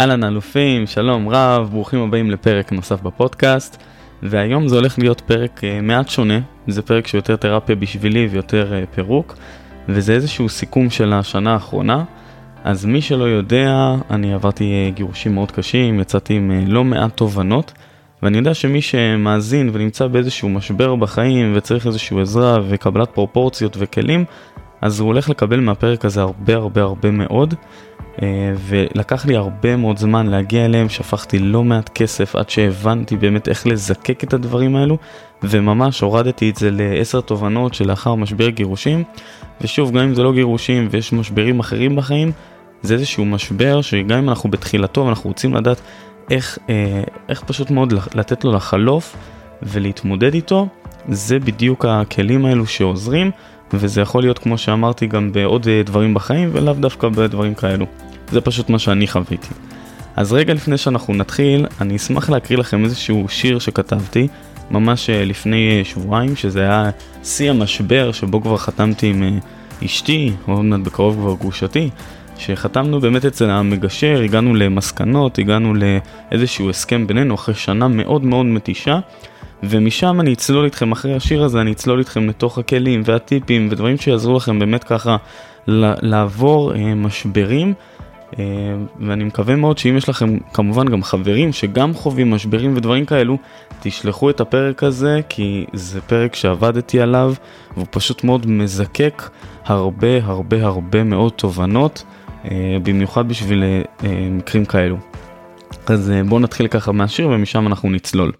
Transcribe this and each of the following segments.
אהלן אלופים, שלום רב, ברוכים הבאים לפרק נוסף בפודקאסט. והיום זה הולך להיות פרק uh, מעט שונה, זה פרק שיותר תרפיה בשבילי ויותר uh, פירוק, וזה איזשהו סיכום של השנה האחרונה. אז מי שלא יודע, אני עברתי uh, גירושים מאוד קשים, יצאתי עם uh, לא מעט תובנות, ואני יודע שמי שמאזין ונמצא באיזשהו משבר בחיים וצריך איזשהו עזרה וקבלת פרופורציות וכלים, אז הוא הולך לקבל מהפרק הזה הרבה הרבה הרבה מאוד. אה, ולקח לי הרבה מאוד זמן להגיע אליהם, שפכתי לא מעט כסף עד שהבנתי באמת איך לזקק את הדברים האלו, וממש הורדתי את זה לעשר תובנות שלאחר משבר גירושים, ושוב, גם אם זה לא גירושים ויש משברים אחרים בחיים, זה איזשהו משבר שגם אם אנחנו בתחילתו ואנחנו רוצים לדעת איך, אה, איך פשוט מאוד לתת לו לחלוף ולהתמודד איתו, זה בדיוק הכלים האלו שעוזרים. וזה יכול להיות כמו שאמרתי גם בעוד אה, דברים בחיים ולאו דווקא בדברים כאלו. זה פשוט מה שאני חוויתי. אז רגע לפני שאנחנו נתחיל, אני אשמח להקריא לכם איזשהו שיר שכתבתי ממש אה, לפני אה, שבועיים, שזה היה שיא המשבר שבו כבר חתמתי עם אשתי, עוד מעט בקרוב כבר גרושתי, שחתמנו באמת אצל המגשר, הגענו למסקנות, הגענו לאיזשהו הסכם בינינו אחרי שנה מאוד מאוד מתישה. ומשם אני אצלול איתכם, אחרי השיר הזה אני אצלול איתכם לתוך הכלים והטיפים ודברים שיעזרו לכם באמת ככה לעבור אה, משברים. אה, ואני מקווה מאוד שאם יש לכם כמובן גם חברים שגם חווים משברים ודברים כאלו, תשלחו את הפרק הזה כי זה פרק שעבדתי עליו והוא פשוט מאוד מזקק הרבה הרבה הרבה מאוד תובנות, אה, במיוחד בשביל אה, מקרים כאלו. אז בואו נתחיל ככה מהשיר ומשם אנחנו נצלול.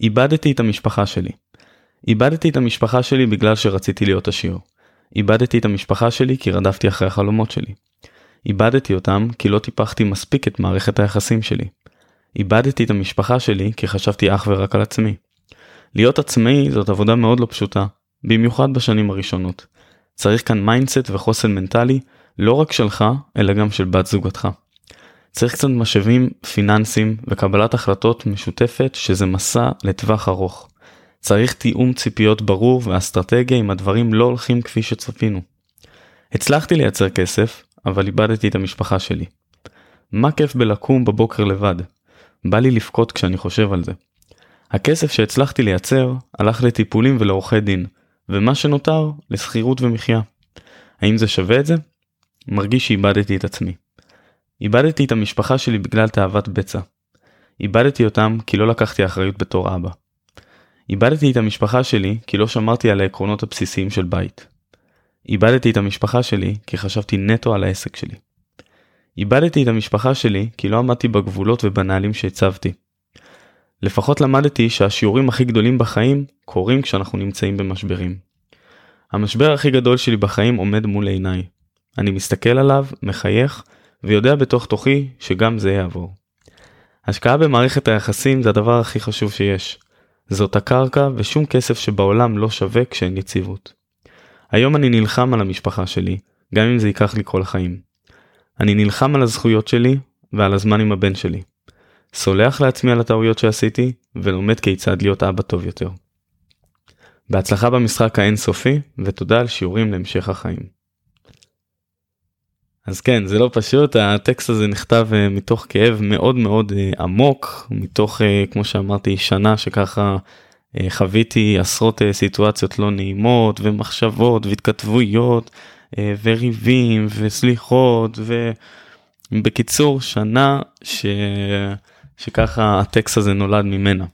איבדתי את המשפחה שלי. איבדתי את המשפחה שלי בגלל שרציתי להיות עשיר. איבדתי את המשפחה שלי כי רדפתי אחרי החלומות שלי. איבדתי אותם כי לא טיפחתי מספיק את מערכת היחסים שלי. איבדתי את המשפחה שלי כי חשבתי אך ורק על עצמי. להיות עצמאי זאת עבודה מאוד לא פשוטה, במיוחד בשנים הראשונות. צריך כאן mindset וחוסן מנטלי, לא רק שלך, אלא גם של בת זוגתך. צריך קצת משאבים פיננסיים וקבלת החלטות משותפת שזה מסע לטווח ארוך. צריך תיאום ציפיות ברור ואסטרטגיה אם הדברים לא הולכים כפי שצפינו. הצלחתי לייצר כסף, אבל איבדתי את המשפחה שלי. מה כיף בלקום בבוקר לבד? בא לי לבכות כשאני חושב על זה. הכסף שהצלחתי לייצר הלך לטיפולים ולעורכי דין, ומה שנותר לשכירות ומחיה. האם זה שווה את זה? מרגיש שאיבדתי את עצמי. איבדתי את המשפחה שלי בגלל תאוות בצע. איבדתי אותם כי לא לקחתי אחריות בתור אבא. איבדתי את המשפחה שלי כי לא שמרתי על העקרונות הבסיסיים של בית. איבדתי את המשפחה שלי כי חשבתי נטו על העסק שלי. איבדתי את המשפחה שלי כי לא עמדתי בגבולות ובנהלים שהצבתי. לפחות למדתי שהשיעורים הכי גדולים בחיים קורים כשאנחנו נמצאים במשברים. המשבר הכי גדול שלי בחיים עומד מול עיניי. אני מסתכל עליו, מחייך, ויודע בתוך תוכי שגם זה יעבור. השקעה במערכת היחסים זה הדבר הכי חשוב שיש. זאת הקרקע ושום כסף שבעולם לא שווה כשאין יציבות. היום אני נלחם על המשפחה שלי, גם אם זה ייקח לי כל החיים. אני נלחם על הזכויות שלי ועל הזמן עם הבן שלי. סולח לעצמי על הטעויות שעשיתי ולומד כיצד להיות אבא טוב יותר. בהצלחה במשחק האינסופי ותודה על שיעורים להמשך החיים. אז כן זה לא פשוט הטקסט הזה נכתב uh, מתוך כאב מאוד מאוד uh, עמוק מתוך uh, כמו שאמרתי שנה שככה חוויתי עשרות uh, סיטואציות לא נעימות ומחשבות והתכתבויות uh, וריבים וסליחות ובקיצור שנה ש... שככה הטקסט הזה נולד ממנה.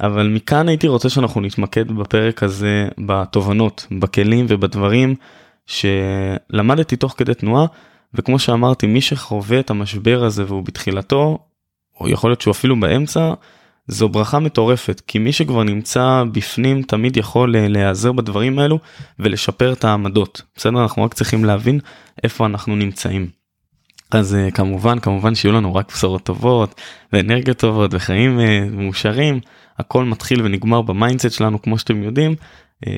אבל מכאן הייתי רוצה שאנחנו נתמקד בפרק הזה בתובנות בכלים ובדברים שלמדתי תוך כדי תנועה וכמו שאמרתי מי שחווה את המשבר הזה והוא בתחילתו או יכול להיות שהוא אפילו באמצע זו ברכה מטורפת כי מי שכבר נמצא בפנים תמיד יכול אה, להיעזר בדברים האלו ולשפר את העמדות בסדר אנחנו רק צריכים להבין איפה אנחנו נמצאים. אז אה, כמובן כמובן שיהיו לנו רק בשורות טובות ואנרגיות טובות וחיים אה, מאושרים הכל מתחיל ונגמר ב mindset שלנו כמו שאתם יודעים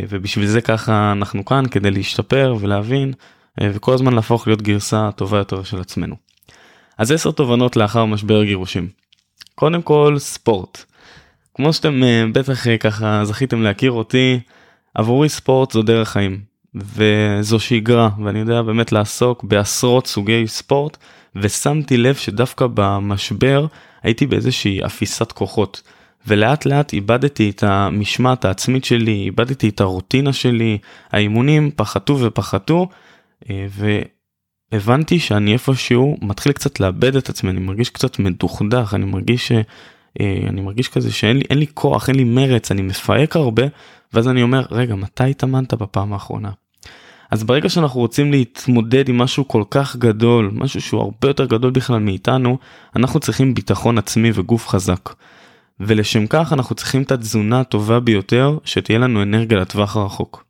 ובשביל זה ככה אנחנו כאן כדי להשתפר ולהבין וכל הזמן להפוך להיות גרסה טובה יותר של עצמנו. אז 10 תובנות לאחר משבר גירושים. קודם כל ספורט. כמו שאתם אה, בטח אה, ככה זכיתם להכיר אותי, עבורי ספורט זו דרך חיים וזו שגרה ואני יודע באמת לעסוק בעשרות סוגי ספורט ושמתי לב שדווקא במשבר הייתי באיזושהי אפיסת כוחות. ולאט לאט איבדתי את המשמעת העצמית שלי, איבדתי את הרוטינה שלי, האימונים פחתו ופחתו, והבנתי שאני איפשהו מתחיל קצת לאבד את עצמי, אני מרגיש קצת מדוכדך, אני מרגיש ש... אה, אני מרגיש כזה שאין לי, לי כוח, אין לי מרץ, אני מפהק הרבה, ואז אני אומר, רגע, מתי התאמנת בפעם האחרונה? אז ברגע שאנחנו רוצים להתמודד עם משהו כל כך גדול, משהו שהוא הרבה יותר גדול בכלל מאיתנו, אנחנו צריכים ביטחון עצמי וגוף חזק. ולשם כך אנחנו צריכים את התזונה הטובה ביותר שתהיה לנו אנרגיה לטווח הרחוק.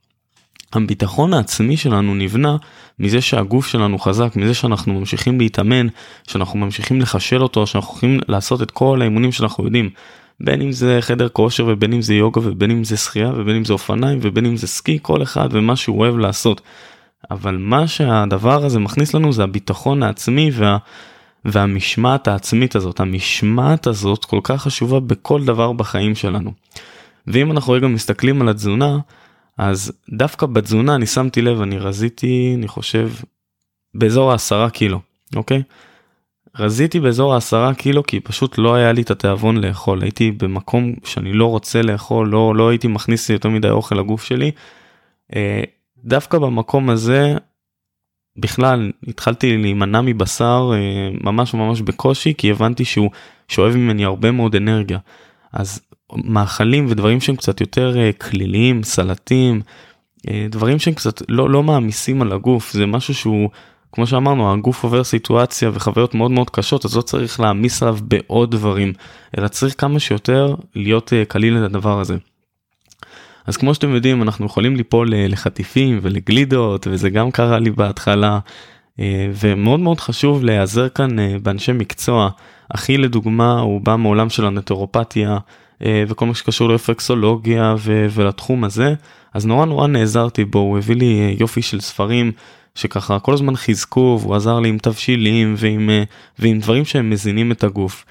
הביטחון העצמי שלנו נבנה מזה שהגוף שלנו חזק, מזה שאנחנו ממשיכים להתאמן, שאנחנו ממשיכים לחשל אותו, שאנחנו יכולים לעשות את כל האימונים שאנחנו יודעים. בין אם זה חדר כושר ובין אם זה יוגה ובין אם זה שחייה ובין אם זה אופניים ובין אם זה סקי, כל אחד ומה שהוא אוהב לעשות. אבל מה שהדבר הזה מכניס לנו זה הביטחון העצמי וה... והמשמעת העצמית הזאת, המשמעת הזאת כל כך חשובה בכל דבר בחיים שלנו. ואם אנחנו רגע מסתכלים על התזונה, אז דווקא בתזונה אני שמתי לב, אני רזיתי, אני חושב, באזור העשרה קילו, אוקיי? רזיתי באזור העשרה קילו כי פשוט לא היה לי את התיאבון לאכול, הייתי במקום שאני לא רוצה לאכול, לא, לא הייתי מכניס יותר מדי אוכל לגוף שלי. אה, דווקא במקום הזה בכלל התחלתי להימנע מבשר אה, ממש ממש בקושי כי הבנתי שהוא שואב ממני הרבה מאוד אנרגיה. אז מאכלים ודברים שהם קצת יותר אה, כליליים, סלטים, אה, דברים שהם קצת לא, לא מעמיסים על הגוף, זה משהו שהוא, כמו שאמרנו, הגוף עובר סיטואציה וחוויות מאוד מאוד קשות, אז לא צריך להעמיס עליו בעוד דברים, אלא צריך כמה שיותר להיות קליל לדבר הזה. אז כמו שאתם יודעים אנחנו יכולים ליפול לחטיפים ולגלידות וזה גם קרה לי בהתחלה אה, ומאוד מאוד חשוב להיעזר כאן אה, באנשי מקצוע. אחי לדוגמה הוא בא מעולם של הנטורופתיה אה, וכל מה שקשור לרפקסולוגיה ולתחום הזה אז נורא נורא נעזרתי בו הוא הביא לי יופי של ספרים שככה כל הזמן חיזקו והוא עזר לי עם תבשילים ועם, ועם דברים שהם מזינים את הגוף.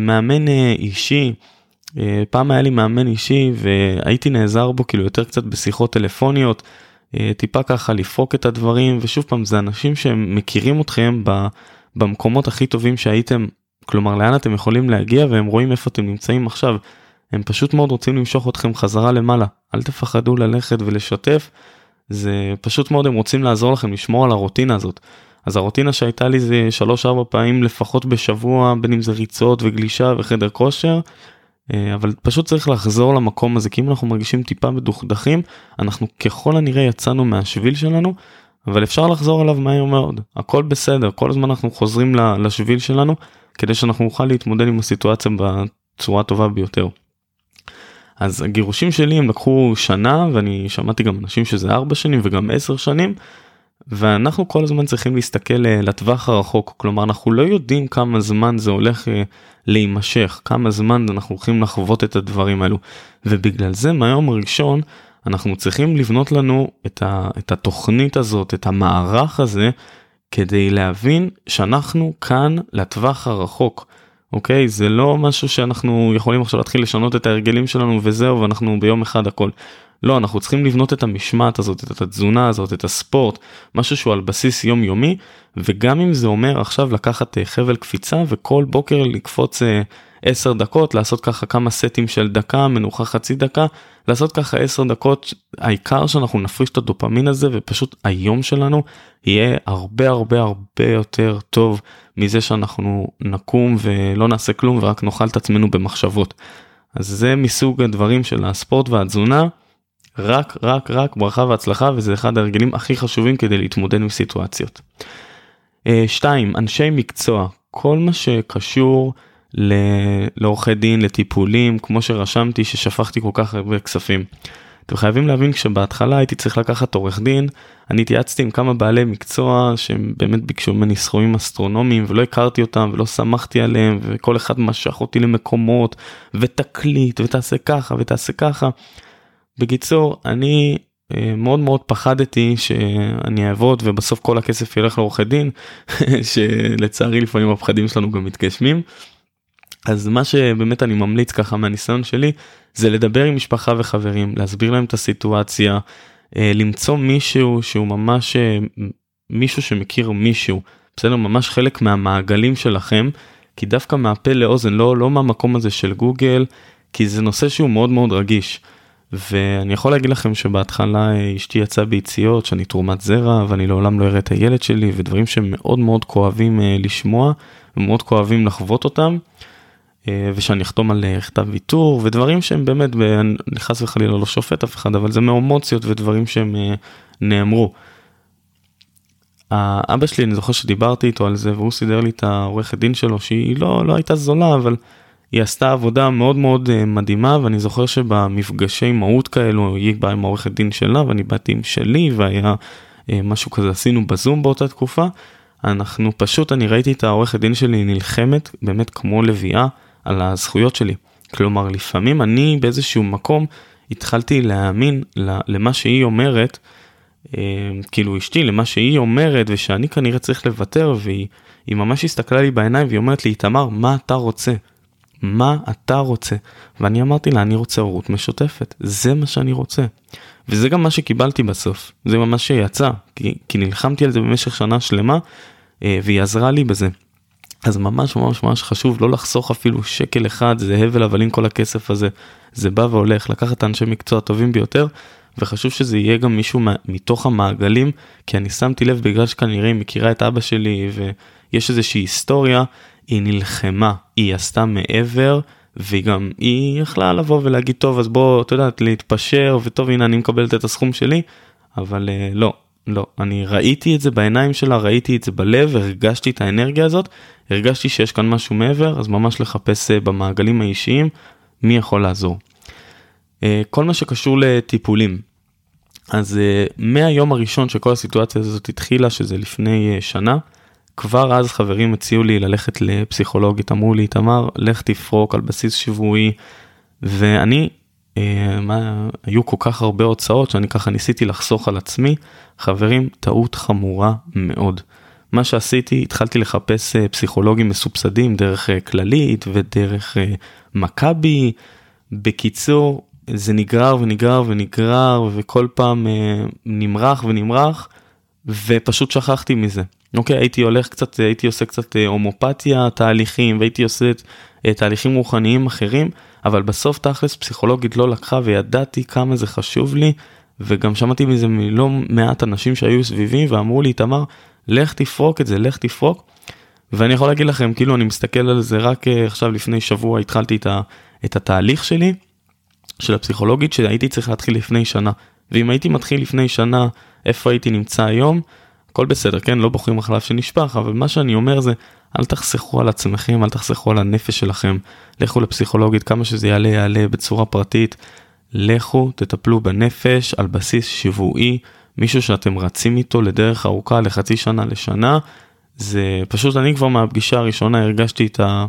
מאמן אישי. אה, פעם היה לי מאמן אישי והייתי נעזר בו כאילו יותר קצת בשיחות טלפוניות, אה, טיפה ככה לפרוק את הדברים ושוב פעם זה אנשים שהם מכירים אתכם במקומות הכי טובים שהייתם, כלומר לאן אתם יכולים להגיע והם רואים איפה אתם נמצאים עכשיו. הם פשוט מאוד רוצים למשוך אתכם חזרה למעלה, אל תפחדו ללכת ולשתף, זה פשוט מאוד הם רוצים לעזור לכם לשמור על הרוטינה הזאת. אז הרוטינה שהייתה לי זה 3-4 פעמים לפחות בשבוע בין אם זה ריצות וגלישה וחדר כושר אה, אבל פשוט צריך לחזור למקום הזה כי אם אנחנו מרגישים טיפה מדוכדכים אנחנו ככל הנראה יצאנו מהשביל שלנו אבל אפשר לחזור אליו מהר מאוד. הכל בסדר כל הזמן אנחנו חוזרים לשביל שלנו כדי שאנחנו נוכל להתמודד עם הסיטואציה בצורה הטובה ביותר. אז הגירושים שלי הם לקחו שנה ואני שמעתי גם אנשים שזה ארבע שנים וגם עשר שנים ואנחנו כל הזמן צריכים להסתכל אה, לטווח הרחוק. כלומר אנחנו לא יודעים כמה זמן זה הולך אה, להימשך כמה זמן אנחנו הולכים לחוות את הדברים האלו. ובגלל זה מהיום הראשון אנחנו צריכים לבנות לנו את, ה, את התוכנית הזאת את המערך הזה כדי להבין שאנחנו כאן לטווח הרחוק. אוקיי זה לא משהו שאנחנו יכולים עכשיו להתחיל לשנות את ההרגלים שלנו וזהו ואנחנו ביום אחד הכל לא, אנחנו צריכים לבנות את המשמעת הזאת, את התזונה הזאת, את הספורט, משהו שהוא על בסיס יומיומי, וגם אם זה אומר עכשיו לקחת אה, חבל קפיצה וכל בוקר לקפוץ 10 אה, דקות, לעשות ככה כמה סטים של דקה, מנוחה חצי דקה, לעשות ככה 10 דקות, העיקר שאנחנו נפריש את הדופמין הזה ופשוט היום שלנו יהיה הרבה הרבה הרבה יותר טוב מזה שאנחנו נקום ולא נעשה כלום ורק נאכל את עצמנו במחשבות. אז זה מסוג הדברים של הספורט והתזונה. רק רק רק ברכה והצלחה וזה אחד ההרגלים הכי חשובים כדי להתמודד עם סיטואציות. 2. אה, אנשי מקצוע כל מה שקשור לעורכי דין לטיפולים כמו שרשמתי ששפכתי כל כך הרבה כספים. אתם חייבים להבין כשבהתחלה הייתי צריך לקחת עורך דין אני התייעצתי עם כמה בעלי מקצוע שהם באמת ביקשו ממני סכומים אסטרונומיים ולא הכרתי אותם ולא שמחתי עליהם וכל אחד משך אותי למקומות ותקליט ותעשה ככה ותעשה ככה. בקיצור אני אה, מאוד מאוד פחדתי שאני אעבוד ובסוף כל הכסף ילך לעורכי דין שלצערי לפעמים הפחדים שלנו גם מתגשמים. אז מה שבאמת אני ממליץ ככה מהניסיון שלי זה לדבר עם משפחה וחברים להסביר להם את הסיטואציה אה, למצוא מישהו שהוא ממש אה, מישהו שמכיר מישהו בסדר? ממש חלק מהמעגלים שלכם, כי דווקא מהפה לאוזן, לא, לא מהמקום הזה של גוגל, כי זה נושא שהוא מאוד מאוד רגיש. ואני יכול להגיד לכם שבהתחלה אשתי יצאה ביציאות, שאני תרומת זרע, ואני לעולם לא אראה את הילד שלי, ודברים שמאוד מאוד כואבים אה, לשמוע, ומאוד כואבים לחוות אותם. אה, ושאני אחתום על אה, כתב ויתור ודברים שהם באמת, אני חס וחלילה לא שופט אף אחד, אבל זה מאמוציות ודברים שהם נאמרו. האבא שלי, אני זוכר שדיברתי איתו על זה והוא סידר לי את העורכת דין שלו שהיא לא, לא הייתה זולה, אבל היא עשתה עבודה מאוד מאוד uh, מדהימה ואני זוכר שבמפגשי מהות כאלו היא באה עם העורכת דין שלה ואני באתי עם שלי והיה uh, משהו כזה עשינו בזום באותה תקופה. אנחנו פשוט, אני ראיתי את העורכת דין שלי נלחמת באמת כמו לביאה על הזכויות שלי. כלומר, לפעמים אני באיזשהו מקום התחלתי להאמין למה שהיא אומרת. אה, כאילו אשתי למה שהיא אומרת ושאני כנראה צריך לוותר והיא ממש הסתכלה לי בעיניים והיא אומרת לי איתמר מה אתה רוצה? מה אתה רוצה? ואני אמרתי לה אני רוצה הורות משותפת זה מה שאני רוצה. וזה גם מה שקיבלתי בסוף זה ממש שיצא כי, כי נלחמתי על זה במשך שנה שלמה אה, והיא עזרה לי בזה. אז ממש ממש ממש חשוב לא לחסוך אפילו שקל אחד זה הבל הבלים כל הכסף הזה זה בא והולך לקחת אנשי מקצוע טובים ביותר וחשוב שזה יהיה גם מישהו מתוך המעגלים, כי אני שמתי לב בגלל שכנראה היא מכירה את אבא שלי ויש איזושהי היסטוריה, היא נלחמה, היא עשתה מעבר, והיא גם, היא יכלה לבוא ולהגיד, טוב, אז בוא, אתה יודע, להתפשר, וטוב, הנה, אני מקבלת את הסכום שלי, אבל uh, לא, לא, אני ראיתי את זה בעיניים שלה, ראיתי את זה בלב, הרגשתי את האנרגיה הזאת, הרגשתי שיש כאן משהו מעבר, אז ממש לחפש uh, במעגלים האישיים מי יכול לעזור. Uh, כל מה שקשור לטיפולים, אז מהיום הראשון שכל הסיטואציה הזאת התחילה, שזה לפני שנה, כבר אז חברים הציעו לי ללכת לפסיכולוגית, אמרו לי, תמר, לך תפרוק על בסיס שבועי, ואני, uh, מה, היו כל כך הרבה הוצאות שאני ככה ניסיתי לחסוך על עצמי, חברים, טעות חמורה מאוד. מה שעשיתי, התחלתי לחפש uh, פסיכולוגים מסובסדים דרך uh, כללית ודרך uh, מכבי. בקיצור, זה נגרר ונגרר ונגרר וכל פעם אה, נמרח ונמרח ופשוט שכחתי מזה. אוקיי, הייתי הולך קצת, הייתי עושה קצת אה, הומופתיה, תהליכים והייתי עושה אה, תהליכים רוחניים אחרים, אבל בסוף תכלס פסיכולוגית לא לקחה וידעתי כמה זה חשוב לי וגם שמעתי מזה מלא מעט אנשים שהיו סביבי ואמרו לי, תמר, לך תפרוק את זה, לך תפרוק. ואני יכול להגיד לכם, כאילו אני מסתכל על זה רק אה, עכשיו לפני שבוע התחלתי את, ה, את התהליך שלי. של הפסיכולוגית שהייתי צריך להתחיל לפני שנה. ואם הייתי מתחיל לפני שנה, איפה הייתי נמצא היום? הכל בסדר, כן? לא בוחרים החלב שנשפך, אבל מה שאני אומר זה, אל תחסכו על עצמכם, אל תחסכו על הנפש שלכם. לכו לפסיכולוגית, כמה שזה יעלה, יעלה בצורה פרטית. לכו, תטפלו בנפש על בסיס שבועי, מישהו שאתם רצים איתו לדרך ארוכה, לחצי שנה, לשנה. זה פשוט, אני כבר מהפגישה הראשונה הרגשתי את, ה...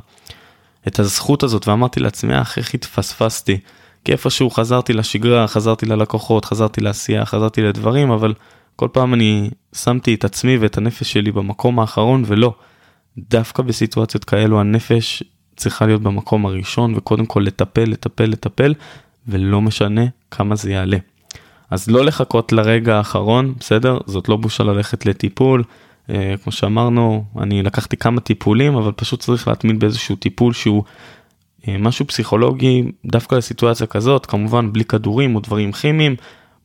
את הזכות הזאת ואמרתי לעצמי, אך איך התפספסתי. כי איפשהו חזרתי לשגרה, חזרתי ללקוחות, חזרתי לעשייה, חזרתי לדברים, אבל כל פעם אני שמתי את עצמי ואת הנפש שלי במקום האחרון, ולא. דווקא בסיטואציות כאלו הנפש צריכה להיות במקום הראשון, וקודם כל לטפל, לטפל, לטפל, ולא משנה כמה זה יעלה. אז לא לחכות לרגע האחרון, בסדר? זאת לא בושה ללכת לטיפול. אה, כמו שאמרנו, אני לקחתי כמה טיפולים, אבל פשוט צריך להתמיד באיזשהו טיפול שהוא אה, משהו פסיכולוגי דווקא לסיטואציה כזאת, כמובן בלי כדורים או דברים כימיים,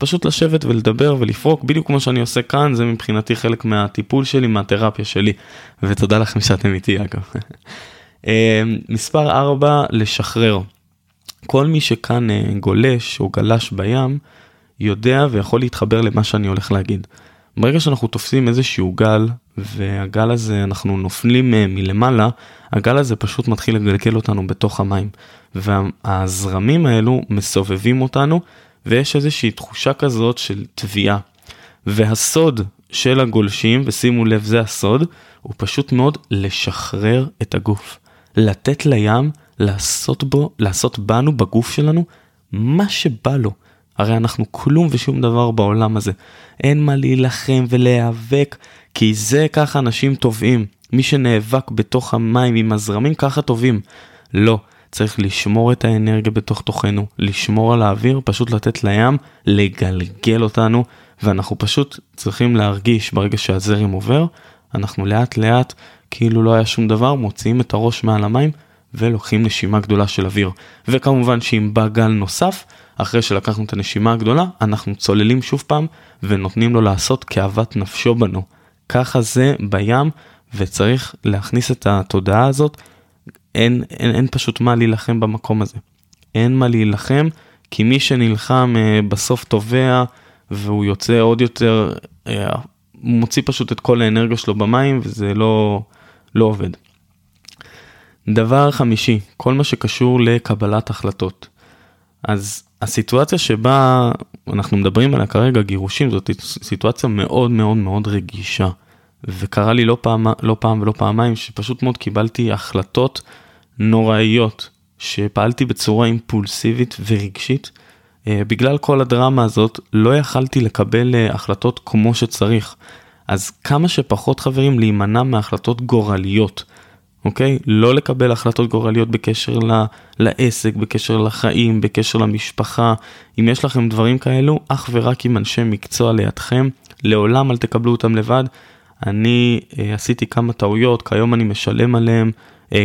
פשוט לשבת ולדבר ולפרוק, בדיוק כמו שאני עושה כאן, זה מבחינתי חלק מהטיפול שלי, מהתרפיה שלי, ותודה לכם שאתם איתי אגב. אה, מספר 4, לשחרר. כל מי שכאן אה, גולש או גלש בים, יודע ויכול להתחבר למה שאני הולך להגיד. ברגע שאנחנו תופסים איזשהו גל, והגל הזה, אנחנו נופלים אה, מלמעלה, הגל הזה פשוט מתחיל לגלגל אותנו בתוך המים. והזרמים האלו מסובבים אותנו, ויש איזושהי תחושה כזאת של תביעה. והסוד של הגולשים, ושימו לב זה הסוד, הוא פשוט מאוד לשחרר את הגוף. לתת לים לעשות בו, לעשות בנו, בגוף שלנו, מה שבא לו. הרי אנחנו כלום ושום דבר בעולם הזה. אין מה להילחם ולהיאבק, כי זה ככה אנשים טובעים. מי שנאבק בתוך המים עם הזרמים ככה טובים. לא, צריך לשמור את האנרגיה בתוך תוכנו, לשמור על האוויר, פשוט לתת לים לגלגל אותנו, ואנחנו פשוט צריכים להרגיש ברגע שהזרם עובר, אנחנו לאט לאט, כאילו לא היה שום דבר, מוציאים את הראש מעל המים ולוקחים נשימה גדולה של אוויר. וכמובן שאם בא גל נוסף, אחרי שלקחנו את הנשימה הגדולה, אנחנו צוללים שוב פעם ונותנים לו לעשות כאוות נפשו בנו. ככה זה בים, וצריך להכניס את התודעה הזאת. אין, אין, אין פשוט מה להילחם במקום הזה. אין מה להילחם, כי מי שנלחם אה, בסוף תובע, והוא יוצא עוד יותר, אה, מוציא פשוט את כל האנרגיה שלו במים, וזה לא, לא עובד. דבר חמישי, כל מה שקשור לקבלת החלטות. אז הסיטואציה שבה אנחנו מדברים עליה כרגע, גירושים, זאת סיטואציה מאוד מאוד מאוד רגישה. וקרה לי לא פעם, לא פעם ולא פעמיים שפשוט מאוד קיבלתי החלטות נוראיות, שפעלתי בצורה אימפולסיבית ורגשית. אה, בגלל כל הדרמה הזאת לא יכלתי לקבל אה, החלטות כמו שצריך. אז כמה שפחות חברים להימנע מהחלטות גורליות. אוקיי? לא לקבל החלטות גורליות בקשר ל, לעסק, בקשר לחיים, בקשר למשפחה. אם יש לכם דברים כאלו, אך ורק עם אנשי מקצוע לידכם, לעולם אל תקבלו אותם לבד. אני אה, עשיתי כמה טעויות, כיום אני משלם עליהם,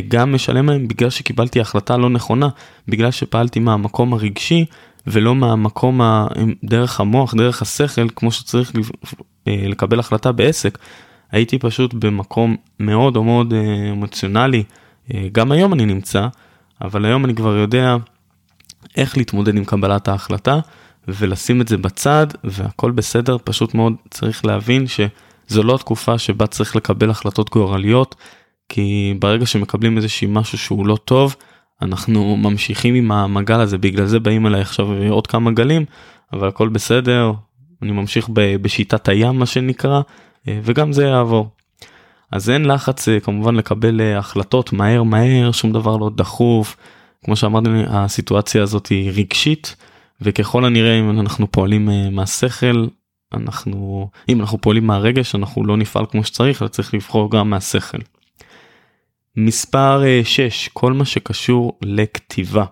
גם משלם עליהם בגלל שקיבלתי החלטה לא נכונה, בגלל שפעלתי מהמקום הרגשי ולא מהמקום ה... דרך המוח, דרך השכל, כמו שצריך אה, לקבל החלטה בעסק. הייתי פשוט במקום מאוד או מאוד אה, אמוציונלי, אה, גם היום אני נמצא, אבל היום אני כבר יודע איך להתמודד עם קבלת ההחלטה ולשים את זה בצד והכל בסדר, פשוט מאוד צריך להבין שזו לא התקופה שבה צריך לקבל החלטות גורליות, כי ברגע שמקבלים איזשהו משהו שהוא לא טוב, אנחנו ממשיכים עם המגל הזה, בגלל זה באים אליי עכשיו עוד כמה גלים, אבל הכל בסדר, אני ממשיך בשיטת הים מה שנקרא, אה, וגם זה יעבור. אז אין לחץ אה, כמובן לקבל אה, החלטות מהר מהר, שום דבר לא דחוף. כמו שאמרתי, הסיטואציה הזאת היא רגשית, וככל הנראה אם אנחנו פועלים מהשכל, אנחנו, אם אנחנו פועלים מהרגש, אנחנו לא נפעל כמו שצריך, אלא צריך לבחור גם מהשכל. מספר 6, כל מה שקשור לכתיבה.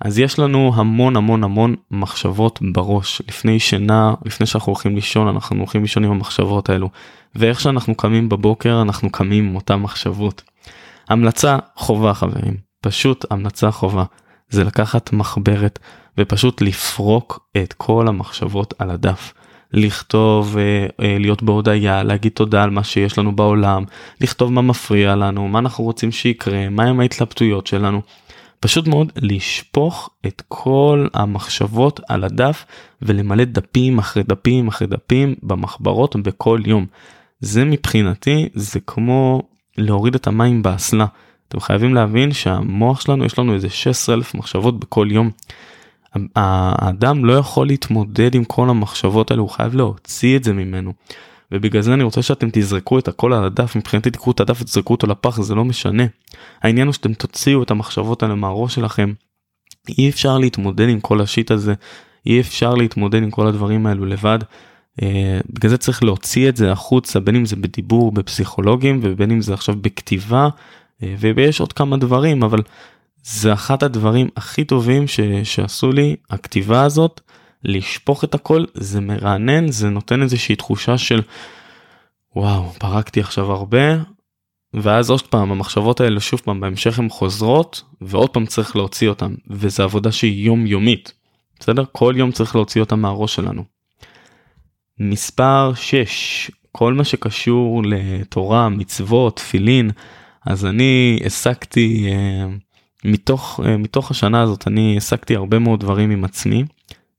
אז יש לנו המון המון המון מחשבות בראש לפני שינה לפני שאנחנו הולכים לישון אנחנו הולכים לישון עם המחשבות האלו ואיך שאנחנו קמים בבוקר אנחנו קמים עם אותן מחשבות. המלצה חובה חברים פשוט המלצה חובה זה לקחת מחברת ופשוט לפרוק את כל המחשבות על הדף. לכתוב, אה, אה, להיות בהודיה, להגיד תודה על מה שיש לנו בעולם, לכתוב מה מפריע לנו, מה אנחנו רוצים שיקרה, מהם ההתלבטויות שלנו. פשוט מאוד לשפוך את כל המחשבות על הדף ולמלא דפים אחרי דפים אחרי דפים במחברות בכל יום. זה מבחינתי זה כמו להוריד את המים באסלה. אתם חייבים להבין שהמוח שלנו יש לנו איזה 16 אלף מחשבות בכל יום. האדם לא יכול להתמודד עם כל המחשבות האלה הוא חייב להוציא את זה ממנו. ובגלל זה אני רוצה שאתם תזרקו את הכל על הדף, מבחינתי תקחו את הדף ותזרקו אותו לפח, זה לא משנה. העניין הוא שאתם תוציאו את המחשבות האלה מהראש שלכם. אי אפשר להתמודד עם כל השיט הזה, אי אפשר להתמודד עם כל הדברים האלו לבד. Uh, בגלל זה צריך להוציא את זה החוצה, בין אם זה בדיבור בפסיכולוגים ובין אם זה עכשיו בכתיבה, uh, ויש עוד כמה דברים, אבל זה אחד הדברים הכי טובים ש, שעשו לי, הכתיבה הזאת. לשפוך את הכל זה מרענן זה נותן איזושהי תחושה של וואו פרקתי עכשיו הרבה ואז עוד פעם המחשבות האלה שוב פעם בהמשך הן חוזרות ועוד פעם צריך להוציא אותן וזה עבודה שהיא יומיומית. בסדר? כל יום צריך להוציא אותה מהראש שלנו. מספר 6 כל מה שקשור לתורה מצוות תפילין אז אני הסקתי אה, מתוך אה, מתוך השנה הזאת אני הסקתי הרבה מאוד דברים עם עצמי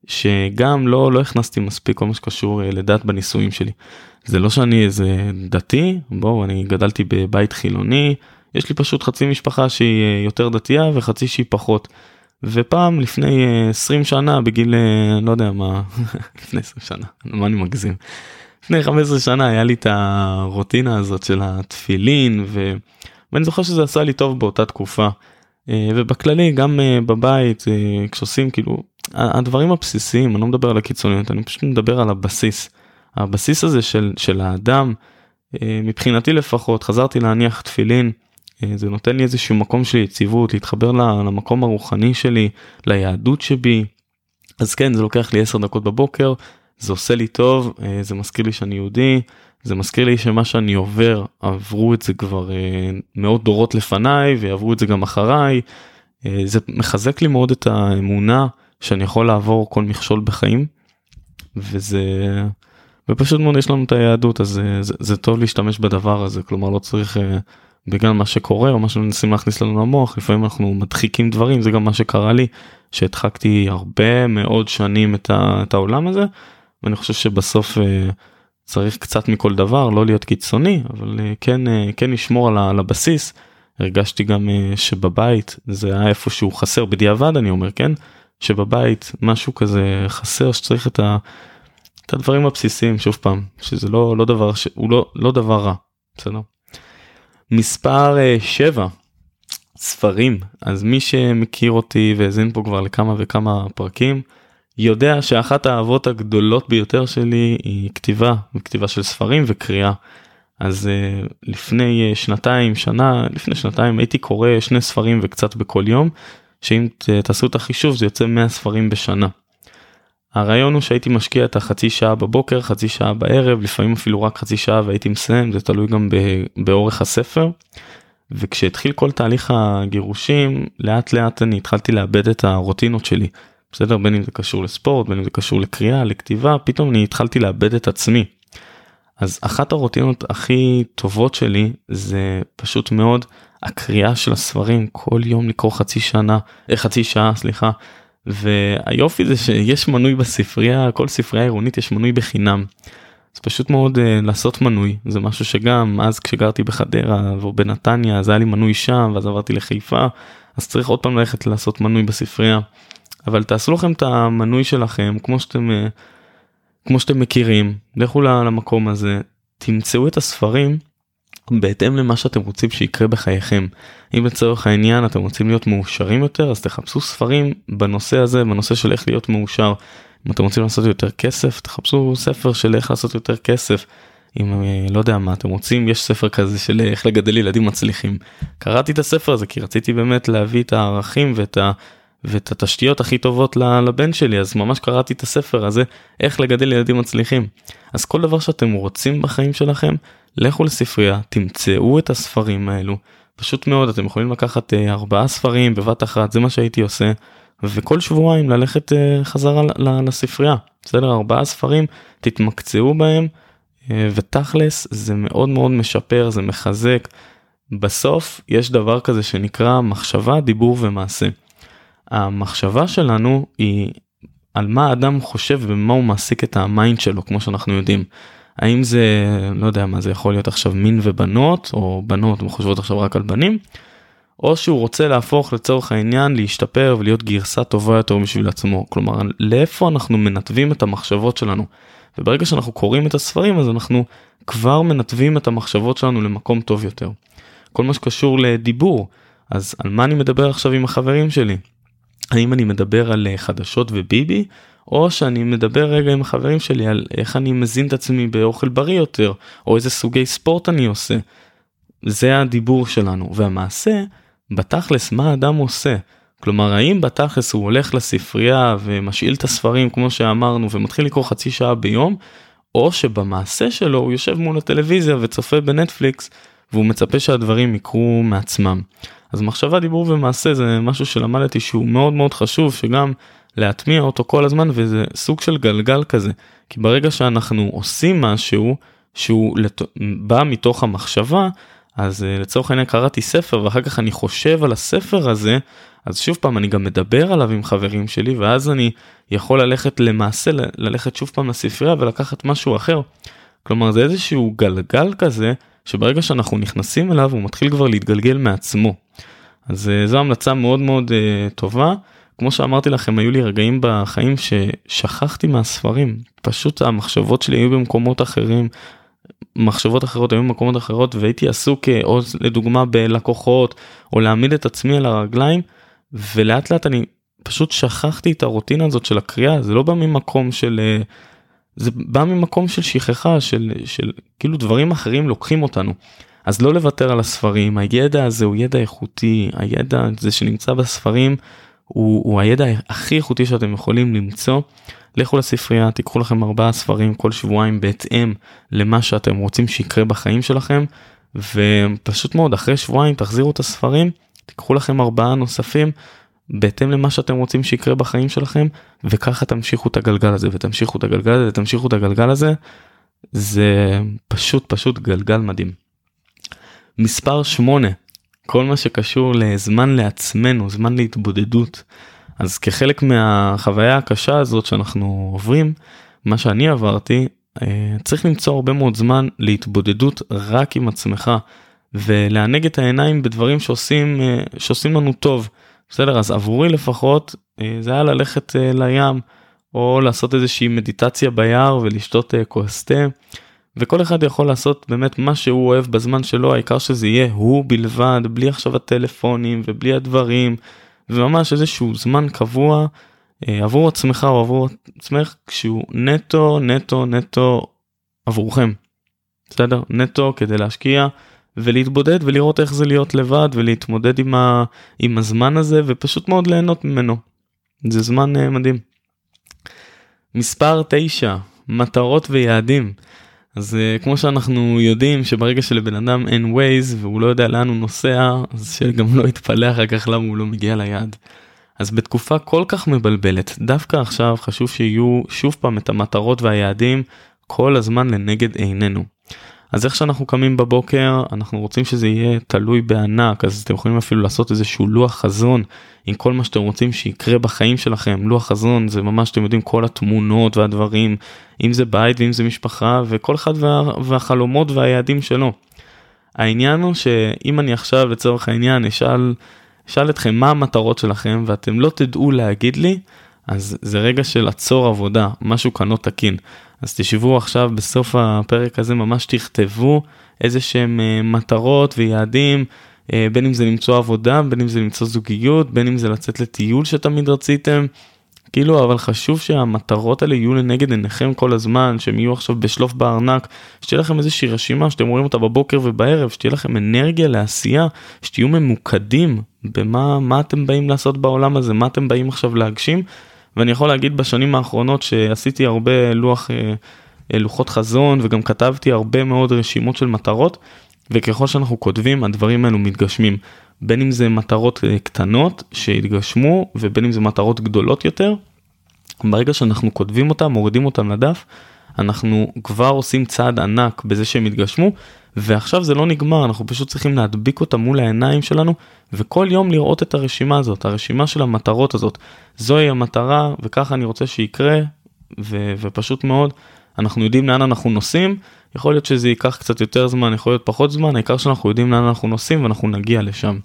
שגם לא לא הכנסתי מספיק כל מה שקשור אה, לדת בנישואים שלי. זה לא שאני איזה דתי בואו אני גדלתי בבית חילוני יש לי פשוט חצי משפחה שהיא אה, יותר דתייה וחצי שהיא פחות. ופעם לפני 20 אה, שנה בגיל לא יודע מה לפני 20 שנה מה אני מגזים. לפני 15 שנה היה לי את הרוטינה הזאת של התפילין ו... ואני זוכר שזה עשה לי טוב באותה תקופה. ובכללי גם בבית כשעושים כאילו הדברים הבסיסיים אני לא מדבר על הקיצוניות אני פשוט מדבר על הבסיס. הבסיס הזה של של האדם אה, מבחינתי לפחות חזרתי להניח תפילין אה, זה נותן לי איזשהו מקום של יציבות להתחבר למקום הרוחני שלי ליהדות שבי. אז כן זה לוקח לי 10 דקות בבוקר זה עושה לי טוב אה, זה מזכיר לי שאני יהודי זה מזכיר לי שמה שאני עובר עברו את זה כבר אה, מאות דורות לפניי ויעברו את זה גם אחריי. אה, זה מחזק לי מאוד את האמונה שאני יכול לעבור כל מכשול בחיים. וזה ופשוט מאוד יש לנו את היהדות אז זה, זה, זה טוב להשתמש בדבר הזה כלומר לא צריך אה, בגלל מה שקורה או מה שמנסים להכניס לנו למוח לפעמים אנחנו מדחיקים דברים זה גם מה שקרה לי שהדחקתי הרבה מאוד שנים את, ה, את העולם הזה ואני חושב שבסוף אה, צריך קצת מכל דבר לא להיות קיצוני אבל אה, כן אה, כן לשמור על, הבסיס. הרגשתי גם אה, שבבית זה היה איפה שהוא חסר בדיעבד אני אומר כן? שבבית משהו כזה חסר שצריך את, ה, את הדברים הבסיסיים שוב פעם שזה לא לא דבר שהוא לא לא דבר רע בסדר. מספר 7 ספרים. אז מי שמכיר אותי והאזין פה כבר לכמה וכמה פרקים יודע שאחת האהבות הגדולות ביותר שלי היא כתיבה כתיבה של ספרים וקריאה. אז uh, לפני uh, שנתיים שנה לפני שנתיים הייתי קורא שני ספרים וקצת בכל יום שאם תעשו את החישוב זה יוצא 100 ספרים בשנה. הרעיון הוא שהייתי משקיע את החצי שעה בבוקר חצי שעה בערב לפעמים אפילו רק חצי שעה והייתי מסיים זה תלוי גם באורך הספר. וכשהתחיל כל תהליך הגירושים לאט לאט אני התחלתי לאבד את הרוטינות שלי. בסדר בין אם זה קשור לספורט בין אם זה קשור לקריאה לכתיבה פתאום אני התחלתי לאבד את עצמי. אז אחת הרוטינות הכי טובות שלי זה פשוט מאוד הקריאה של הספרים כל יום לקרוא חצי שנה אה, חצי שעה סליחה והיופי זה שיש מנוי בספרייה כל ספרייה עירונית יש מנוי בחינם. זה פשוט מאוד uh, לעשות מנוי זה משהו שגם אז כשגרתי בחדרה או בנתניה אז היה לי מנוי שם ואז עברתי לחיפה אז צריך עוד פעם ללכת לעשות מנוי בספרייה. אבל תעשו לכם את המנוי שלכם כמו שאתם uh, כמו שאתם מכירים לכו למקום הזה תמצאו את הספרים בהתאם למה שאתם רוצים שיקרה בחייכם. אם לצורך העניין אתם רוצים להיות מאושרים יותר אז תחפשו ספרים בנושא הזה בנושא של איך להיות מאושר. אם אתם רוצים לעשות יותר כסף תחפשו ספר של איך לעשות יותר כסף. אם אה, לא יודע מה אתם רוצים יש ספר כזה של איך לגדל ילדים מצליחים. קראתי את הספר הזה כי רציתי באמת להביא את הערכים ואת ה... ואת התשתיות הכי טובות לבן שלי אז ממש קראתי את הספר הזה איך לגדל ילדים מצליחים. אז כל דבר שאתם רוצים בחיים שלכם לכו לספרייה תמצאו את הספרים האלו פשוט מאוד אתם יכולים לקחת אה, ארבעה ספרים בבת אחת זה מה שהייתי עושה וכל שבועיים ללכת אה, חזרה לספרייה בסדר ארבעה ספרים תתמקצעו בהם אה, ותכלס זה מאוד מאוד משפר זה מחזק. בסוף יש דבר כזה שנקרא מחשבה דיבור ומעשה. המחשבה שלנו היא על מה האדם חושב ומה הוא מעסיק את ה mind שלו כמו שאנחנו יודעים. האם זה לא יודע מה זה יכול להיות עכשיו מין ובנות או בנות חושבות עכשיו רק על בנים. או שהוא רוצה להפוך לצורך העניין להשתפר ולהיות גרסה טובה יותר בשביל עצמו כלומר לאיפה אנחנו מנתבים את המחשבות שלנו. וברגע שאנחנו קוראים את הספרים אז אנחנו כבר מנתבים את המחשבות שלנו למקום טוב יותר. כל מה שקשור לדיבור אז על מה אני מדבר עכשיו עם החברים שלי האם אני מדבר על אה, חדשות וביבי או שאני מדבר רגע עם החברים שלי על איך אני מזין את עצמי באוכל בריא יותר או איזה סוגי ספורט אני עושה. זה הדיבור שלנו והמעשה בתכלס מה האדם עושה. כלומר האם בתכלס הוא הולך לספרייה ומשאיל את הספרים כמו שאמרנו ומתחיל לקרוא חצי שעה ביום או שבמעשה שלו הוא יושב מול הטלוויזיה וצופה בנטפליקס והוא מצפה שהדברים יקרו מעצמם. אז מחשבה דיבור ומעשה זה משהו שלמדתי שהוא מאוד מאוד חשוב שגם להטמיע אותו כל הזמן וזה סוג של גלגל כזה כי ברגע שאנחנו עושים משהו שהוא לת... בא מתוך המחשבה אז uh, לצורך העניין קראתי ספר ואחר כך אני חושב על הספר הזה אז שוב פעם אני גם מדבר עליו עם חברים שלי ואז אני יכול ללכת למעשה ללכת שוב פעם לספרייה ולקחת משהו אחר. כלומר זה איזשהו גלגל כזה שברגע שאנחנו נכנסים אליו הוא מתחיל כבר להתגלגל מעצמו. אז uh, זו המלצה מאוד מאוד uh, טובה. כמו שאמרתי לכם היו לי רגעים בחיים ששכחתי מהספרים פשוט המחשבות שלי היו במקומות אחרים. מחשבות אחרות היו במקומות אחרות והייתי עסוק אה, או לדוגמה בלקוחות או להעמיד את עצמי על הרגליים ולאט לאט אני פשוט שכחתי את הרוטינה הזאת של הקריאה זה לא בא ממקום של זה בא ממקום של שכחה של של כאילו דברים אחרים לוקחים אותנו. אז לא לוותר על הספרים הידע הזה הוא ידע איכותי הידע הזה שנמצא בספרים הוא, הוא הידע הכי איכותי שאתם יכולים למצוא לכו לספרייה, תיקחו לכם ארבעה ספרים כל שבועיים בהתאם למה שאתם רוצים שיקרה בחיים שלכם, ופשוט מאוד אחרי שבועיים תחזירו את הספרים, תיקחו לכם ארבעה נוספים בהתאם למה שאתם רוצים שיקרה בחיים שלכם, וככה תמשיכו את הגלגל הזה ותמשיכו את הגלגל הזה ותמשיכו את הגלגל הזה. זה פשוט פשוט גלגל מדהים. מספר 8 כל מה שקשור לזמן לעצמנו זמן להתבודדות אז כחלק מהחוויה הקשה הזאת שאנחנו עוברים מה שאני עברתי אה, צריך למצוא הרבה מאוד זמן להתבודדות רק עם עצמך ולענג את העיניים בדברים שעושים אה, שעושים לנו טוב בסדר אז עבורי לפחות אה, זה היה ללכת לים או לעשות איזושהי מדיטציה ביער ולשתות כוס תה. וכל אחד יכול לעשות באמת מה שהוא אוהב בזמן שלו העיקר שזה יהיה הוא בלבד בלי עכשיו הטלפונים ובלי הדברים וממש איזשהו זמן קבוע אה, עבור עצמך או עבור עצמך כשהוא נטו נטו נטו עבורכם. בסדר נטו כדי להשקיע ולהתבודד ולראות איך זה להיות לבד ולהתמודד עם, ה, עם הזמן הזה ופשוט מאוד ליהנות ממנו. זה זמן uh, מדהים. מספר 9 מטרות ויעדים. אז uh, כמו שאנחנו יודעים שברגע שלבן אדם אין ווייז והוא לא יודע לאן הוא נוסע אז שגם לא יתפלא אחר כך למה הוא לא מגיע ליעד. אז בתקופה כל כך מבלבלת דווקא עכשיו חשוב שיהיו שוב פעם את המטרות והיעדים כל הזמן לנגד עינינו. אז איך שאנחנו קמים בבוקר אנחנו רוצים שזה יהיה תלוי בענק אז אתם יכולים אפילו לעשות איזשהו לוח חזון עם כל מה שאתם רוצים שיקרה בחיים שלכם לוח חזון זה ממש אתם יודעים כל התמונות והדברים אם זה בית ואם זה משפחה וכל אחד וה, והחלומות והיעדים שלו. העניין הוא שאם אני עכשיו לצורך העניין אשאל אשאל אתכם מה המטרות שלכם ואתם לא תדעו להגיד לי אז זה רגע של עצור עבודה משהו כאן לא תקין. אז תשבו עכשיו בסוף הפרק הזה ממש תכתבו איזה שהם אה, מטרות ויעדים אה, בין אם זה למצוא עבודה בין אם זה למצוא זוגיות בין אם זה לצאת לטיול שתמיד רציתם. כאילו אבל חשוב שהמטרות האלה יהיו לנגד עיניכם כל הזמן שהם יהיו עכשיו בשלוף בארנק שתהיה לכם איזושהי רשימה שאתם רואים אותה בבוקר ובערב שתהיה לכם אנרגיה לעשייה שתהיו ממוקדים במה מה אתם באים לעשות בעולם הזה מה אתם באים עכשיו להגשים ואני יכול להגיד בשנים האחרונות שעשיתי הרבה לוח, אה, אה, לוחות חזון וגם כתבתי הרבה מאוד רשימות של מטרות, וככל שאנחנו כותבים הדברים האלו מתגשמים. בין אם זה מטרות אה, קטנות שהתגשמו ובין אם זה מטרות גדולות יותר. ברגע שאנחנו כותבים אותם, מורידים אותם לדף, אנחנו כבר עושים צעד ענק בזה שהם יתגשמו, ועכשיו זה לא נגמר, אנחנו פשוט צריכים להדביק אותם מול העיניים שלנו, וכל יום לראות את הרשימה הזאת, הרשימה של המטרות הזאת. זוהי המטרה, וככה אני רוצה שיקרה, ו- ופשוט מאוד, אנחנו יודעים לאן אנחנו נוסעים, יכול להיות שזה ייקח קצת יותר זמן, יכול להיות פחות זמן, העיקר שאנחנו יודעים לאן אנחנו נוסעים ואנחנו נגיע לשם.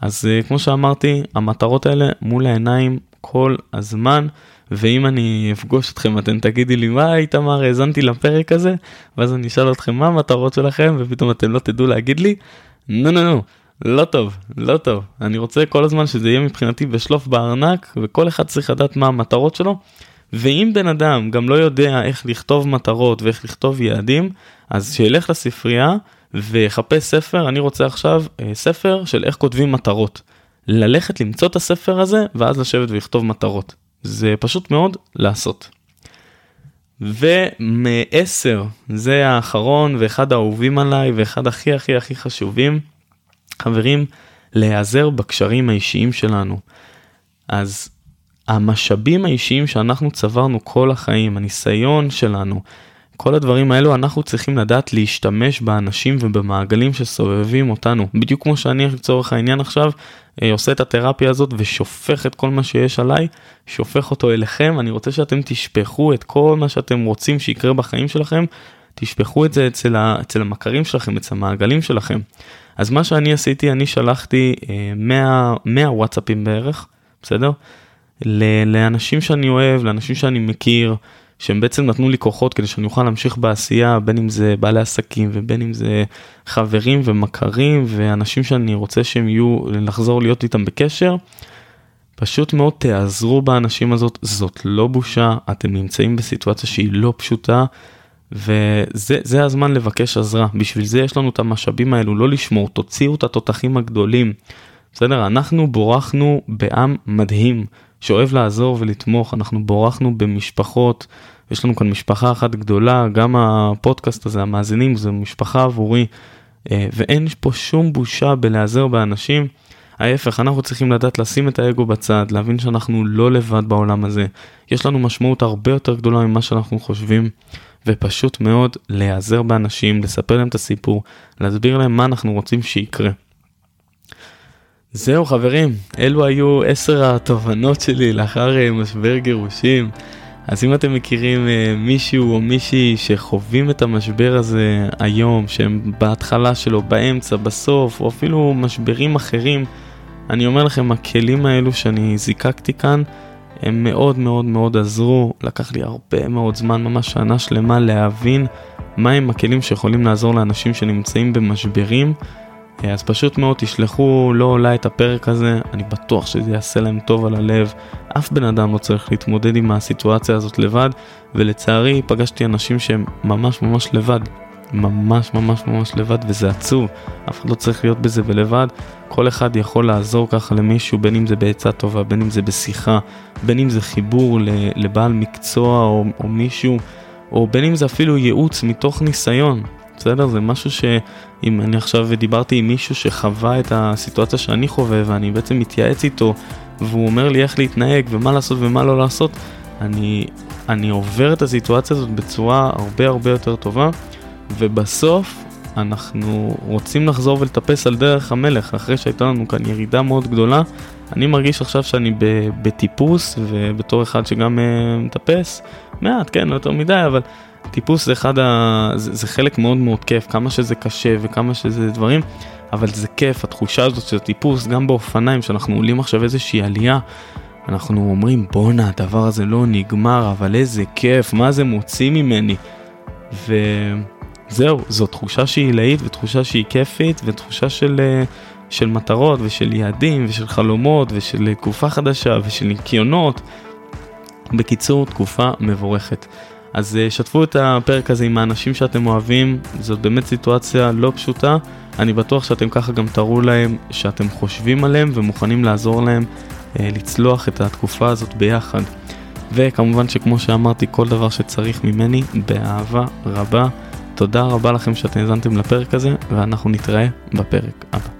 אז אה, כמו שאמרתי, המטרות האלה מול העיניים כל הזמן. ואם אני אפגוש אתכם אתם תגידי לי מה איתמר האזנתי לפרק הזה ואז אני אשאל אתכם מה המטרות שלכם ופתאום אתם לא תדעו להגיד לי נו נו נו לא טוב לא טוב אני רוצה כל הזמן שזה יהיה מבחינתי בשלוף בארנק וכל אחד צריך לדעת מה המטרות שלו. ואם בן אדם גם לא יודע איך לכתוב מטרות ואיך לכתוב יעדים אז שילך לספרייה ויחפש ספר אני רוצה עכשיו אה, ספר של איך כותבים מטרות. ללכת למצוא את הספר הזה ואז לשבת ולכתוב מטרות. זה פשוט מאוד לעשות. ומעשר, זה האחרון ואחד האהובים עליי ואחד הכי הכי הכי חשובים, חברים, להיעזר בקשרים האישיים שלנו. אז המשאבים האישיים שאנחנו צברנו כל החיים, הניסיון שלנו, כל הדברים האלו אנחנו צריכים לדעת להשתמש באנשים ובמעגלים שסובבים אותנו. בדיוק כמו שאני לצורך העניין עכשיו אה, עושה את התרפיה הזאת ושופך את כל מה שיש עליי, שופך אותו אליכם. אני רוצה שאתם תשפכו את כל מה שאתם רוצים שיקרה בחיים שלכם, תשפכו את זה אצל, ה, אצל המכרים שלכם, אצל המעגלים שלכם. אז מה שאני עשיתי, אני שלחתי אה, 100, 100 וואטסאפים בערך, בסדר? לאנשים שאני אוהב, לאנשים שאני מכיר. שהם בעצם נתנו לי כוחות כדי שאני אוכל להמשיך בעשייה, בין אם זה בעלי עסקים ובין אם זה חברים ומכרים ואנשים שאני רוצה שהם יהיו, לחזור להיות איתם בקשר. פשוט מאוד תיעזרו באנשים הזאת, זאת לא בושה, אתם נמצאים בסיטואציה שהיא לא פשוטה. וזה הזמן לבקש עזרה, בשביל זה יש לנו את המשאבים האלו, לא לשמור, תוציאו את התותחים הגדולים. בסדר, אנחנו בורחנו בעם מדהים, שאוהב לעזור ולתמוך, אנחנו בורחנו במשפחות, יש לנו כאן משפחה אחת גדולה, גם הפודקאסט הזה, המאזינים, זה משפחה עבורי, אה, ואין פה שום בושה בלהיעזר באנשים. ההפך, אנחנו צריכים לדעת לשים את האגו בצד, להבין שאנחנו לא לבד בעולם הזה. יש לנו משמעות הרבה יותר גדולה ממה שאנחנו חושבים, ופשוט מאוד להיעזר באנשים, לספר להם את הסיפור, להסביר להם מה אנחנו רוצים שיקרה. זהו חברים, אלו היו עשר התובנות שלי לאחר אה, משבר גירושים. אז אם אתם מכירים uh, מישהו או מישהי שחווים את המשבר הזה היום, שהם בהתחלה שלו, באמצע, בסוף, או אפילו משברים אחרים, אני אומר לכם, הכלים האלו שאני זיקקתי כאן, הם מאוד מאוד מאוד עזרו. לקח לי הרבה מאוד זמן, ממש שנה שלמה, להבין מהם הכלים שיכולים לעזור לאנשים שנמצאים במשברים. אה, אז פשוט מאוד תשלחו לא אולי את הפרק הזה, אני בטוח שזה יעשה להם טוב על הלב. אף בן אדם לא צריך להתמודד עם הסיטואציה הזאת לבד, ולצערי פגשתי אנשים שהם ממש ממש לבד. ממש ממש ממש לבד וזה עצוב, אף אחד לא צריך להיות בזה ולבד, כל אחד יכול לעזור ככה למישהו, בין אם זה בעצה טובה, בין אם זה בשיחה, בין אם זה חיבור לבעל מקצוע או, או מישהו, או בין אם זה אפילו ייעוץ מתוך ניסיון, בסדר? זה משהו שאם אני עכשיו דיברתי עם מישהו שחווה את הסיטואציה שאני חווה ואני בעצם מתייעץ איתו והוא אומר לי איך להתנהג ומה לעשות ומה לא לעשות, אני, אני עובר את הסיטואציה הזאת בצורה הרבה הרבה יותר טובה ובסוף אנחנו רוצים לחזור ולטפס על דרך המלך אחרי שהייתה לנו כאן ירידה מאוד גדולה. אני מרגיש עכשיו שאני בטיפוס ובתור אחד שגם uh, מטפס מעט כן לא יותר מדי אבל טיפוס זה אחד ה... זה, זה חלק מאוד מאוד כיף, כמה שזה קשה וכמה שזה דברים, אבל זה כיף, התחושה הזאת של טיפוס, גם באופניים, שאנחנו עולים עכשיו איזושהי עלייה, אנחנו אומרים בואנה הדבר הזה לא נגמר, אבל איזה כיף, מה זה מוציא ממני. וזהו, זו תחושה שהיא עילאית ותחושה שהיא כיפית ותחושה של, אה, של מטרות ושל יעדים ושל חלומות ושל תקופה חדשה ושל ניקיונות. בקיצור, תקופה מבורכת. אז אה, שתפו את הפרק הזה עם האנשים שאתם אוהבים, זאת באמת סיטואציה לא פשוטה. אני בטוח שאתם ככה גם תראו להם שאתם חושבים עליהם ומוכנים לעזור להם אה, לצלוח את התקופה הזאת ביחד. וכמובן שכמו שאמרתי, כל דבר שצריך ממני, באהבה רבה. תודה רבה לכם שאתם האזנתם לפרק הזה, ואנחנו נתראה בפרק הבא.